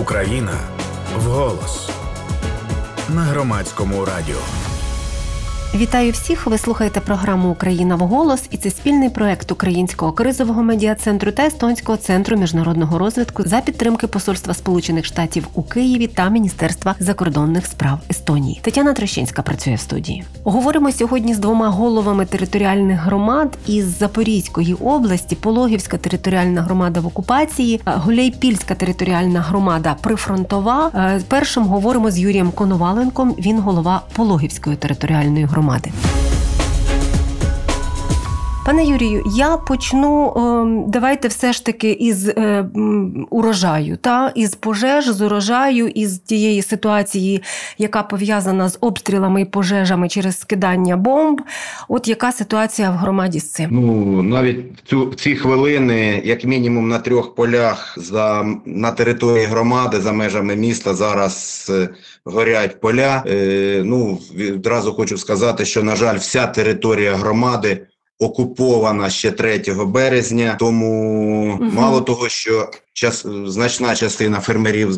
Україна вголос на громадському радіо. Вітаю всіх! Ви слухаєте програму Україна в голос, і це спільний проект Українського кризового медіа-центру та Естонського центру міжнародного розвитку за підтримки Посольства Сполучених Штатів у Києві та Міністерства закордонних справ Естонії. Тетяна Трещинська працює в студії. Говоримо сьогодні з двома головами територіальних громад із Запорізької області, Пологівська територіальна громада в окупації, Гуляйпільська територіальна громада прифронтова. Е, першим говоримо з Юрієм Коноваленком. Він голова Пологівської територіальної громади громади. Пане Юрію, я почну. Ем, давайте все ж таки із е, урожаю, та із пожеж, з урожаю, із тієї ситуації, яка пов'язана з обстрілами і пожежами через скидання бомб. От яка ситуація в громаді з цим? Ну навіть цю ці хвилини, як мінімум, на трьох полях за на території громади за межами міста зараз е, горять поля. Е, Ну відразу хочу сказати, що на жаль, вся територія громади окупована ще 3 березня. Тому угу. мало того, що час значна частина фермерів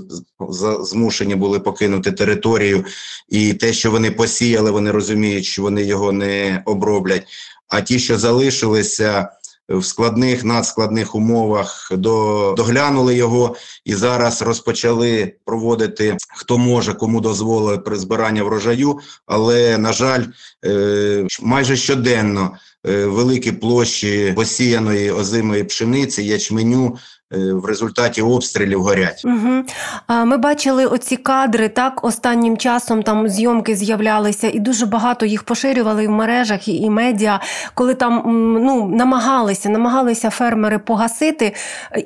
змушені були покинути територію, і те, що вони посіяли, вони розуміють, що вони його не оброблять. А ті, що залишилися. В складних надскладних умовах до доглянули його і зараз розпочали проводити хто може, кому дозволили при збиранні врожаю. Але на жаль, е, майже щоденно Е, великі площі посіяної озимої пшениці, ячменю. Е, в результаті обстрілів горять. Угу. А Ми бачили оці кадри так останнім часом. Там зйомки з'являлися, і дуже багато їх поширювали в мережах і, і медіа, коли там ну намагалися, намагалися фермери погасити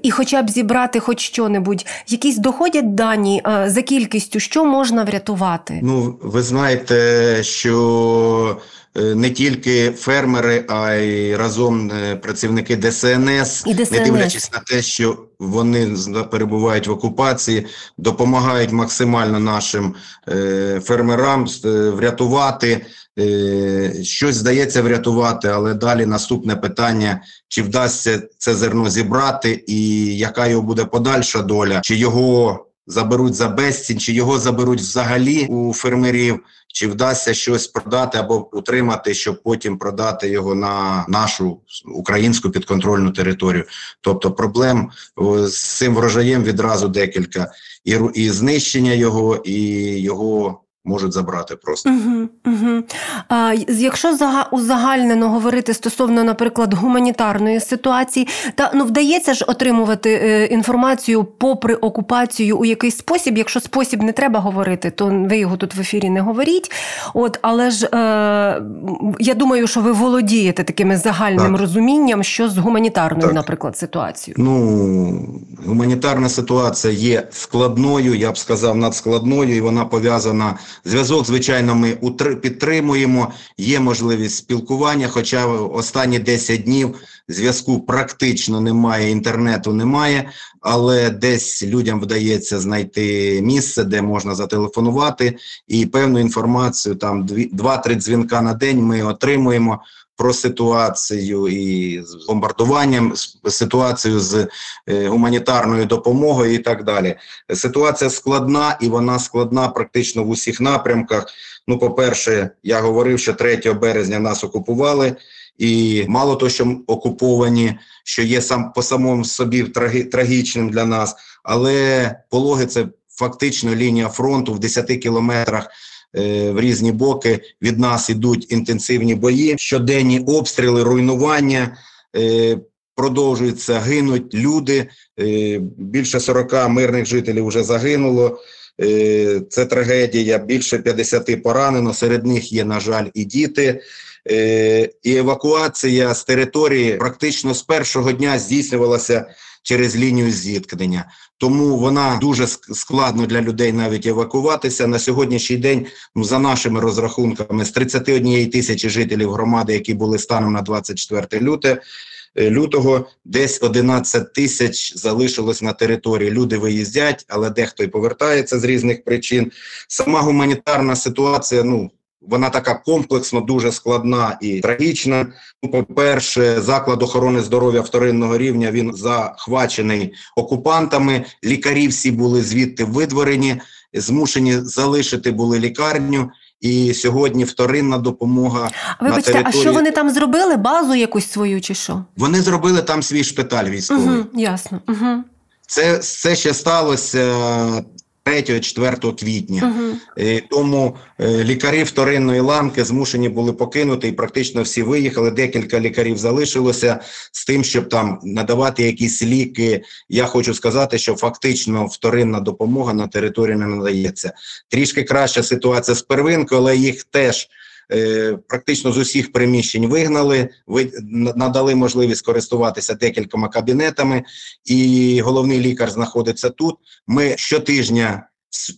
і, хоча б зібрати, хоч що-небудь. Якісь доходять дані за кількістю, що можна врятувати? Ну ви знаєте, що Е, не тільки фермери, а й разом е, працівники ДСНС, І ДСНС. не дивлячись на те, що вони перебувають в окупації, допомагають максимально нашим е, фермерам врятувати. Щось здається врятувати, але далі наступне питання: чи вдасться це зерно зібрати, і яка його буде подальша доля, чи його заберуть за безцінь, чи його заберуть взагалі у фермерів, чи вдасться щось продати або утримати, щоб потім продати його на нашу українську підконтрольну територію. Тобто проблем з цим врожаєм відразу декілька і і знищення його, і його можуть забрати просто. Угу, угу. А, Якщо узагальнено говорити стосовно, наприклад, гуманітарної ситуації, та ну вдається ж отримувати е, інформацію попри окупацію у якийсь спосіб. Якщо спосіб не треба говорити, то ви його тут в ефірі не говоріть. От, але ж е, я думаю, що ви володієте таким загальним так. розумінням, що з гуманітарною, так. наприклад, ситуацією. Ну гуманітарна ситуація є складною, я б сказав, надскладною, і вона пов'язана. Зв'язок, звичайно, ми підтримуємо. Є можливість спілкування. Хоча останні 10 днів зв'язку практично немає, інтернету немає, але десь людям вдається знайти місце, де можна зателефонувати, і певну інформацію там 2-3 дзвінка на день ми отримуємо про ситуацію і з бомбардуванням, ситуацію з е, гуманітарною допомогою і так далі. Ситуація складна і вона складна практично в усіх напрямках. Ну, по-перше, я говорив, що 3 березня нас окупували, і мало того, що окуповані, що є сам по самому собі траги, трагічним для нас, але пологи це фактично лінія фронту в 10 кілометрах. Е, в різні боки від нас ідуть інтенсивні бої, щоденні обстріли, руйнування. Е, продовжуються гинуть люди. Е, більше 40 мирних жителів вже загинуло. Це трагедія. Більше 50 поранено. Серед них є, на жаль, і діти. І евакуація з території практично з першого дня здійснювалася через лінію зіткнення. Тому вона дуже складно для людей навіть евакуватися на сьогоднішній день. Ну за нашими розрахунками з 31 тисячі жителів громади, які були станом на 24 люте. Е, лютого десь 11 тисяч залишилось на території. Люди виїздять, але дехто й повертається з різних причин. Сама гуманітарна ситуація ну вона така комплексно, дуже складна і трагічна. Ну, По-перше, заклад охорони здоров'я вторинного рівня він захвачений окупантами. Лікарі всі були звідти видворені, змушені залишити були лікарню. І сьогодні вторинна допомога. Вибачте, території... а що вони там зробили? Базу якусь свою чи що? Вони зробили там свій шпиталь військовий. Угу, Ясно. Угу. Це, це ще сталося 3-4 квітня. Угу. Тому е, лікарі вторинної ланки змушені були покинути, і практично всі виїхали. Декілька лікарів залишилося з тим, щоб там надавати якісь ліки. Я хочу сказати, що фактично вторинна допомога на території не надається. Трішки краща ситуація з первинкою, але їх теж. Е, практично з усіх приміщень вигнали, ви надали можливість користуватися декількома кабінетами, і головний лікар знаходиться тут. Ми щотижня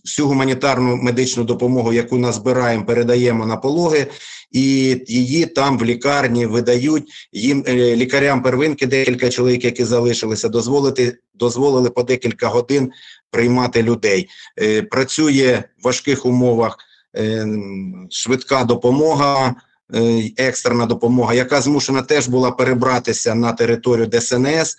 всю гуманітарну медичну допомогу, яку назбираємо, передаємо на пологи, і її там в лікарні видають їм е, лікарям первинки. Декілька чоловік, які залишилися, дозволити дозволили по декілька годин приймати людей. Е, працює в важких умовах. Е, швидка допомога, е, екстрена допомога, яка змушена теж була перебратися на територію ДСНС.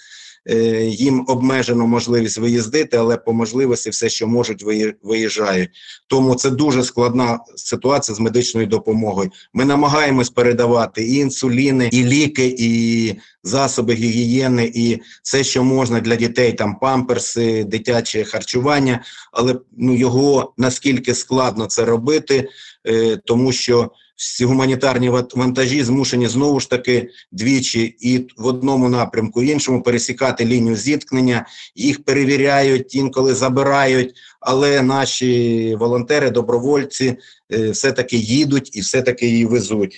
Е, їм обмежено можливість виїздити, але по можливості все, що можуть, виїжджають. Тому це дуже складна ситуація з медичною допомогою. Ми намагаємось передавати і інсуліни, і ліки, і засоби гігієни, і все, що можна для дітей, там памперси, дитяче харчування, але ну його наскільки складно це робити, е, тому що всі гуманітарні вантажі змушені знову ж таки двічі і в одному напрямку, і іншому пересікати лінію зіткнення, їх перевіряють, інколи забирають. Але наші волонтери, добровольці, е, все-таки їдуть і все-таки її везуть.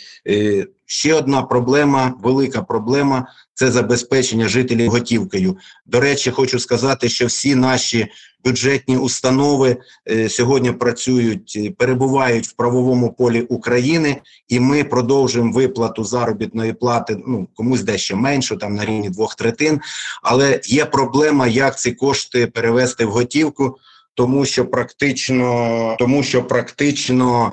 Ще одна проблема, велика проблема це забезпечення жителів готівкою. До речі, хочу сказати, що всі наші бюджетні установи е, сьогодні працюють, е, перебувають в правовому полі України, і ми продовжуємо виплату заробітної плати. Ну комусь дещо менше, там на рівні двох третин. Але є проблема, як ці кошти перевести в готівку тому що практично тому що практично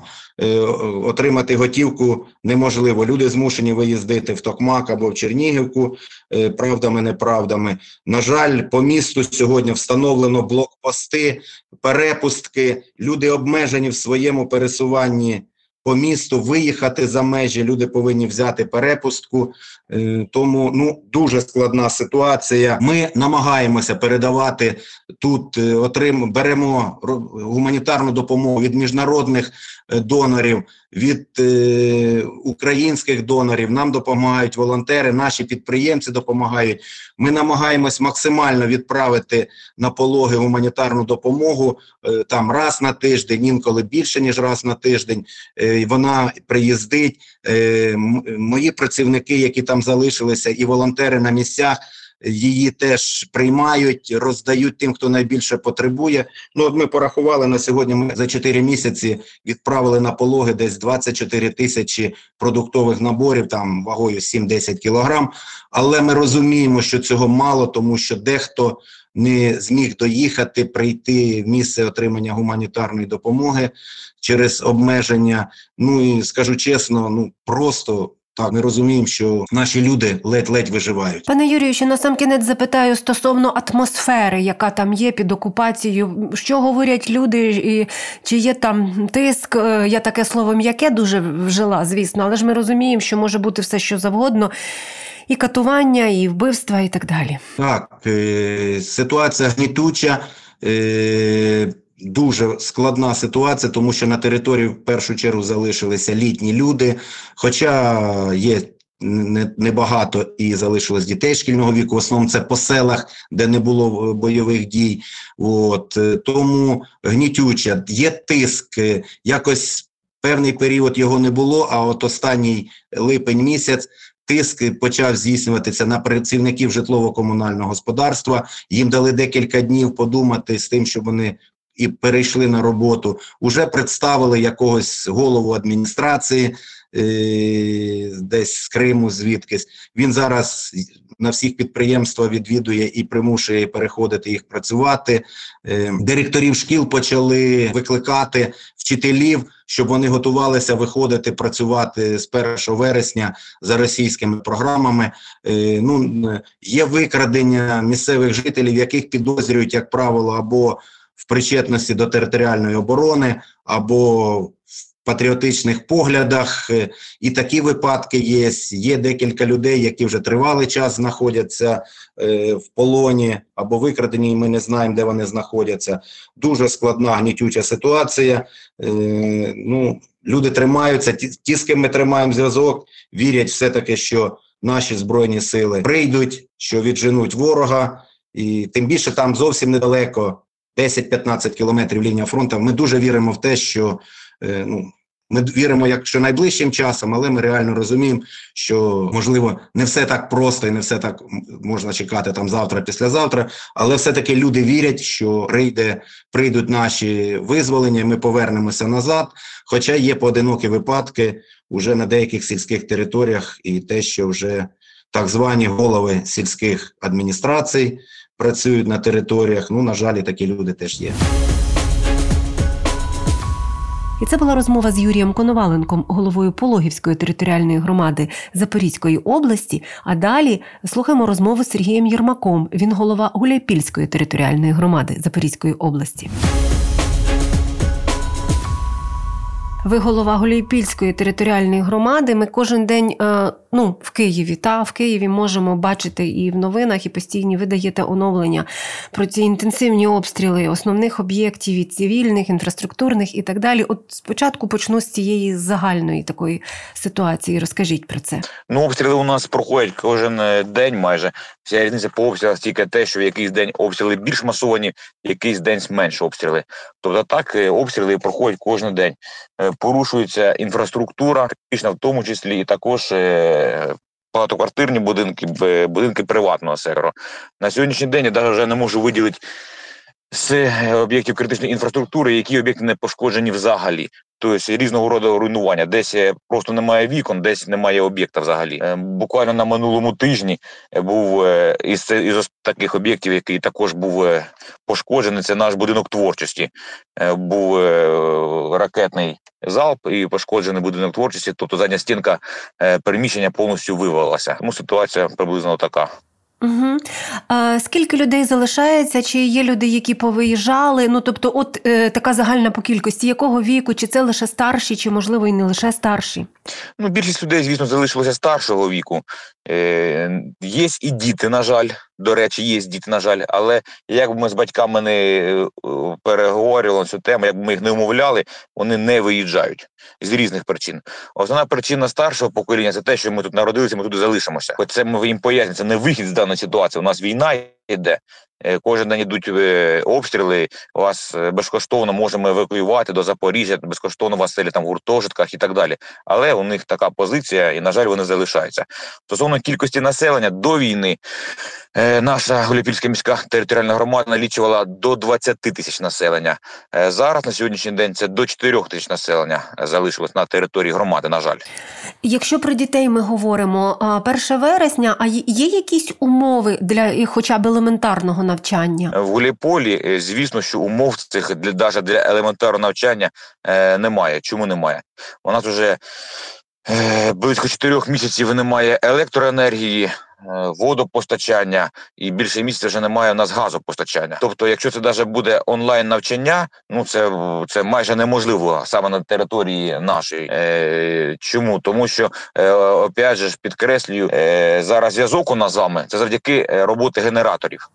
отримати готівку неможливо. Люди змушені виїздити в Токмак або в Чернігівку е, правдами, неправдами. На жаль, по місту сьогодні встановлено блокпости, перепустки. Люди обмежені в своєму пересуванні по місту виїхати за межі. Люди повинні взяти перепустку. Е, тому ну дуже складна ситуація. Ми намагаємося передавати тут. Е, отрим беремо гуманітарну допомогу від міжнародних е, донорів, від е, українських донорів. Нам допомагають волонтери, наші підприємці допомагають. Ми намагаємось максимально відправити на пологи гуманітарну допомогу е, там раз на тиждень, інколи більше ніж раз на тиждень. Е, вона приїздить. Е, мої працівники, які там залишилися, і волонтери на місцях її теж приймають, роздають тим, хто найбільше потребує. Ну от ми порахували на сьогодні. Ми за 4 місяці відправили на пологи десь 24 тисячі продуктових наборів, там вагою 7-10 кілограм. Але ми розуміємо, що цього мало, тому що дехто. Не зміг доїхати, прийти в місце отримання гуманітарної допомоги через обмеження. Ну і скажу чесно, ну просто так, ми розуміємо, що наші люди ледь-ледь виживають. Пане Юрію, ще на сам кінець запитаю стосовно атмосфери, яка там є під окупацією. Що говорять люди, і чи є там тиск? Е, я таке слово м'яке дуже вжила, звісно, але ж ми розуміємо, що може бути все, що завгодно. І катування, і вбивства, і так далі. Так, е, ситуація гнітуча. Е, Дуже складна ситуація, тому що на території в першу чергу залишилися літні люди, хоча є небагато і залишилось дітей шкільного віку. В основному це по селах, де не було е, бойових дій. От е, тому гнітюча є тиск. Е, якось певний період його не було. А от останній липень місяць. Тиск почав здійснюватися на працівників житлово-комунального господарства. Їм дали декілька днів подумати з тим, щоб вони і перейшли на роботу, уже представили якогось голову адміністрації е, десь з Криму, звідкись. Він зараз на всіх підприємства відвідує і примушує переходити їх працювати. Е, директорів шкіл почали викликати вчителів, щоб вони готувалися виходити працювати з 1 вересня за російськими програмами. Е, ну є викрадення місцевих жителів, яких підозрюють, як правило, або в причетності до територіальної оборони, або в патріотичних поглядах, е, і такі випадки є. Є декілька людей, які вже тривалий час знаходяться е, в полоні або викрадені, і ми не знаємо, де вони знаходяться. Дуже складна гнітюча ситуація. Е, ну, Люди тримаються, ті, ті, з ким ми тримаємо зв'язок, вірять все-таки, що наші збройні сили прийдуть, що відженуть ворога, і тим більше там зовсім недалеко. 10-15 кілометрів лінія фронту. Ми дуже віримо в те, що Е, ну, ми віримо, якщо найближчим часом, але ми реально розуміємо, що можливо не все так просто і не все так можна чекати там завтра, післязавтра. Але все-таки люди вірять, що прийде, прийдуть наші визволення, ми повернемося назад. Хоча є поодинокі випадки уже на деяких сільських територіях, і те, що вже так звані голови сільських адміністрацій працюють на територіях. Ну на жаль, такі люди теж є. І це була розмова з Юрієм Коноваленком, головою Пологівської територіальної громади Запорізької області. А далі слухаємо розмову з Сергієм Єрмаком. Він голова Гуляйпільської територіальної громади Запорізької області. Ви голова Гуляйпільської територіальної громади. Ми кожен день е, ну, в Києві та в Києві можемо бачити і в новинах, і постійні ви даєте оновлення про ці інтенсивні обстріли основних об'єктів і цивільних, інфраструктурних і так далі. От спочатку почну з цієї загальної такої ситуації. Розкажіть про це. Ну, обстріли у нас проходять кожен е, день. Майже вся різниця по обстрілах тільки те, що в якийсь день обстріли більш масовані, якийсь день менше обстріли. Тобто так е, обстріли проходять кожен день порушується інфраструктура, в тому числі і також е, багатоквартирні будинки, будинки приватного сектору. На сьогоднішній день я навіть вже не можу виділити з е, об'єктів критичної інфраструктури, які об'єкти не пошкоджені взагалі. Тобто різного роду руйнування. Десь е, просто немає вікон, десь немає об'єкта взагалі. Е, буквально на минулому тижні був із із таких об'єктів, який також був пошкоджений. Це наш будинок творчості. Був ракетний залп і пошкоджений будинок творчості. Тобто задня стінка переміщення повністю вивалилася. Тому ситуація приблизно така. Угу. А, Скільки людей залишається? Чи є люди, які повиїжджали? Ну тобто, от е, така загальна по кількості якого віку? Чи це лише старші, чи можливо і не лише старші? Ну, більшість людей, звісно, залишилося старшого віку. Е, Є і діти, на жаль. До речі, є діти, на жаль, але як би ми з батьками не е, переговорювали цю тему, як би ми їх не умовляли, вони не виїжджають з різних причин. Основна причина старшого покоління це те, що ми тут народилися, ми тут залишимося. Хоч це ми їм пояснюємо, це не вихід з даної ситуації. У нас війна йде. Е, кожен день йдуть е, обстріли. Вас е, безкоштовно можемо евакуювати до Запоріжжя, безкоштовно вас селі там в гуртожитках і так далі. Але у них така позиція, і на жаль, вони залишаються. Стосовно кількості населення до війни. Наша Голіпільська міська територіальна громада налічувала до 20 тисяч населення. Зараз на сьогоднішній день це до 4 тисяч населення залишилось на території громади. На жаль, якщо про дітей ми говоримо 1 вересня, а є якісь умови для хоча б елементарного навчання? В Гуліполі, е, звісно, що умов цих для даже для елементарного навчання е, немає. Чому немає? У нас вже е, близько чотирьох місяців немає електроенергії. Водопостачання і більше місяця вже немає у нас газопостачання. Тобто, якщо це навіть буде онлайн навчання, ну це це майже неможливо саме на території нашої. Е, Чому тому, що е, опять же підкреслюю е, зараз зв'язок у нас з вами це завдяки роботи генераторів.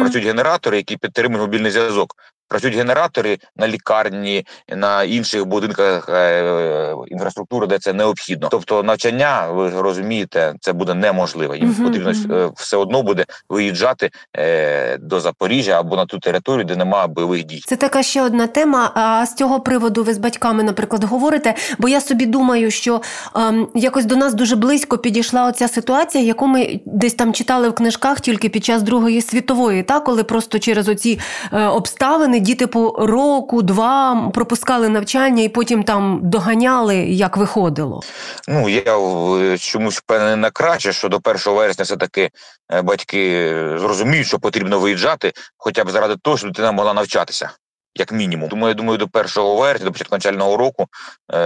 Працюють генератори, які підтримують мобільний зв'язок. Працюють генератори на лікарні, на інших будинках е, інфраструктури, де це необхідно. Тобто, навчання, ви розумієте, це буде неможливо. Їм uh-huh, потрібно uh-huh. все одно буде виїжджати е, до Запоріжжя або на ту територію, де немає бойових дій. Це така ще одна тема. А з цього приводу ви з батьками, наприклад, говорите. Бо я собі думаю, що е, якось до нас дуже близько підійшла оця ситуація, яку ми десь там читали в книжках тільки під час Другої світової, та коли просто через оці е, обставини мене діти по року, два пропускали навчання і потім там доганяли, як виходило. Ну я е, чомусь впевнений на краще, що до 1 вересня все таки е, батьки зрозуміють, що потрібно виїжджати, хоча б заради того, щоб дитина могла навчатися. Як мінімум, тому я думаю, до 1 вересня, до початку навчального року е,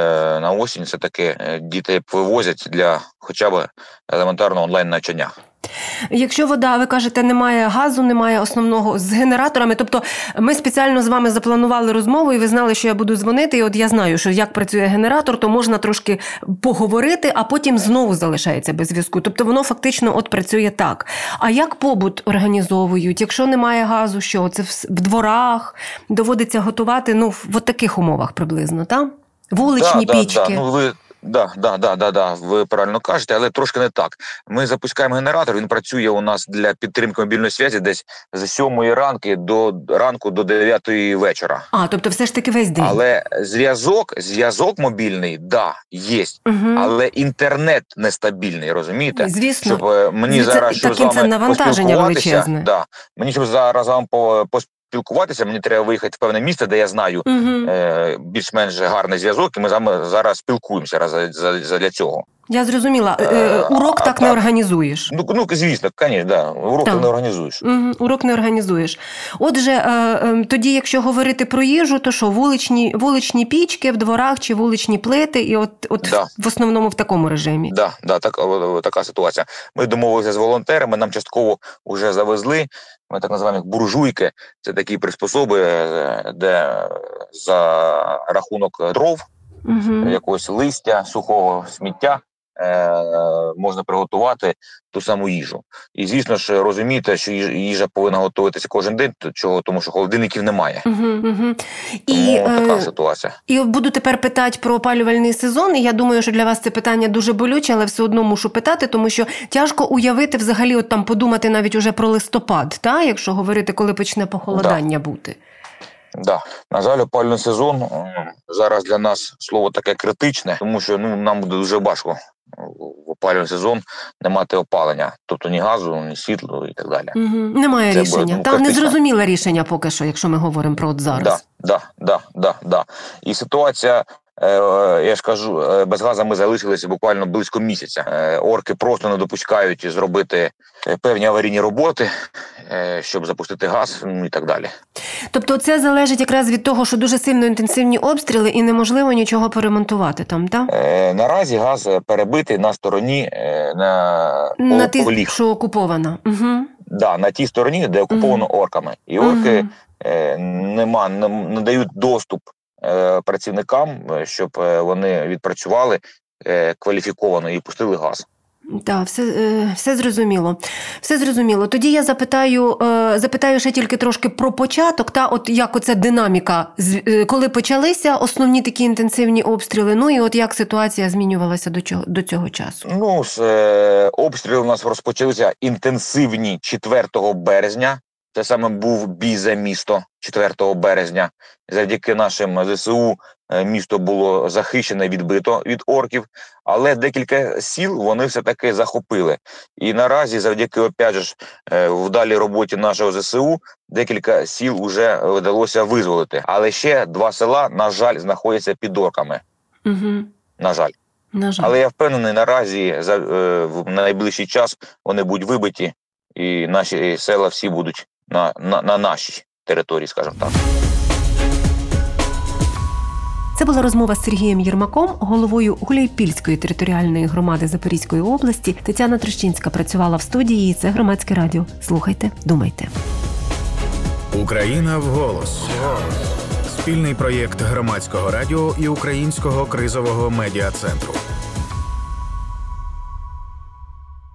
на осінь все таки діти вивозять для хоча б елементарного онлайн навчання. Якщо вода, ви кажете, немає газу, немає основного з генераторами. Тобто ми спеціально з вами запланували розмову, і ви знали, що я буду дзвонити. І от я знаю, що як працює генератор, то можна трошки поговорити, а потім знову залишається без зв'язку. Тобто воно фактично от працює так. А як побут організовують? Якщо немає газу, що це в дворах доводиться готувати? Ну в таких умовах приблизно, так? Вуличні да, пічки. Да, да. Ну, ви Да, да, да, да, да, ви правильно кажете, але трошки не так. Ми запускаємо генератор. Він працює у нас для підтримки мобільної зв'язку десь з 7 ранки до ранку до 9 вечора. А тобто, все ж таки весь день. Але зв'язок, зв'язок мобільний, да, є, угу. але інтернет нестабільний. Розумієте? Звісно, щоб е, мені це, зараз щоб з вами навантаження величезне. Да, мені щоб зараз вам по спілкуватися, мені треба виїхати в певне місце, де я знаю угу. е, більш-менш гарний зв'язок, і ми зараз спілкуємося раз за, за, для цього. Я зрозуміла. Е, е урок так, не організуєш. Ну, ну звісно, звісно, да. урок так. не організуєш. Угу, Урок не організуєш. Отже, е, е, тоді, якщо говорити про їжу, то що вуличні вуличні пічки в дворах чи вуличні плити, і от от да. в основному в такому режимі. Да, да, так, така ситуація. Ми домовилися з волонтерами, нам частково вже завезли. Ми так називаємо буржуйки. Це такі приспособи, е, де за рахунок дров, угу. якогось листя, сухого сміття. Е, можна приготувати ту саму їжу. І звісно ж розумієте, що їжа повинна готуватися кожен день, чого тому, що холодильників немає. Угу, угу. І Тому така е, ситуація. І буду тепер питати про опалювальний сезон. І я думаю, що для вас це питання дуже болюче, але все одно мушу питати, тому що тяжко уявити взагалі, от там подумати навіть уже про листопад, та якщо говорити, коли почне похолодання да. бути. Да, на жаль, опальний сезон зараз для нас слово таке критичне, тому що ну нам буде дуже важко в опалювальний сезон не мати опалення, тобто ні газу, ні світлу і так далі. Угу. Немає Це рішення. Буде, ну, Та не зрозуміле рішення поки що, якщо ми говоримо про от зараз. Да, да, да, да, да. І ситуація. Е, я ж кажу, е, без газу ми залишилися буквально близько місяця. Е, орки просто не допускають зробити певні аварійні роботи, щоб запустити газ ну і так далі. Тобто, це залежить якраз від того, що дуже сильно інтенсивні обстріли і неможливо нічого поремонтувати там, так? Е, Наразі газ перебитий на стороні е, на на ті, що окупована. Угу. Да, на тій стороні, де окуповано угу. орками, і орки угу. е, нема не, не дають доступ е, працівникам, е, щоб е, вони відпрацювали е, кваліфіковано і пустили газ. Так, все е, все зрозуміло. Все зрозуміло. Тоді я запитаю е, запитаю ще тільки трошки про початок, та от як оця динаміка, е, коли почалися основні такі інтенсивні обстріли. Ну і от як ситуація змінювалася до цього, до цього часу? Ну, е, обстріли у нас розпочалися інтенсивні 4 березня. Це саме був бій за місто 4 березня. Завдяки нашим ЗСУ е, місто було захищене, відбито від орків, але декілька сіл вони все таки захопили. І наразі, завдяки опять же, е, вдалій роботі нашого ЗСУ, декілька сіл вже вдалося визволити. Але ще два села, на жаль, знаходяться під орками. Угу. На жаль. На жаль. Але я впевнений, наразі за е, в найближчий час вони будуть вибиті, і наші села всі будуть на, на, на нашій території, скажімо так. Це була розмова з Сергієм Єрмаком, головою Гуляйпільської територіальної громади Запорізької області. Тетяна Трещинська працювала в студії. Це громадське радіо. Слухайте, думайте. Україна в голос. Спільний проєкт громадського радіо і українського кризового медіа центру.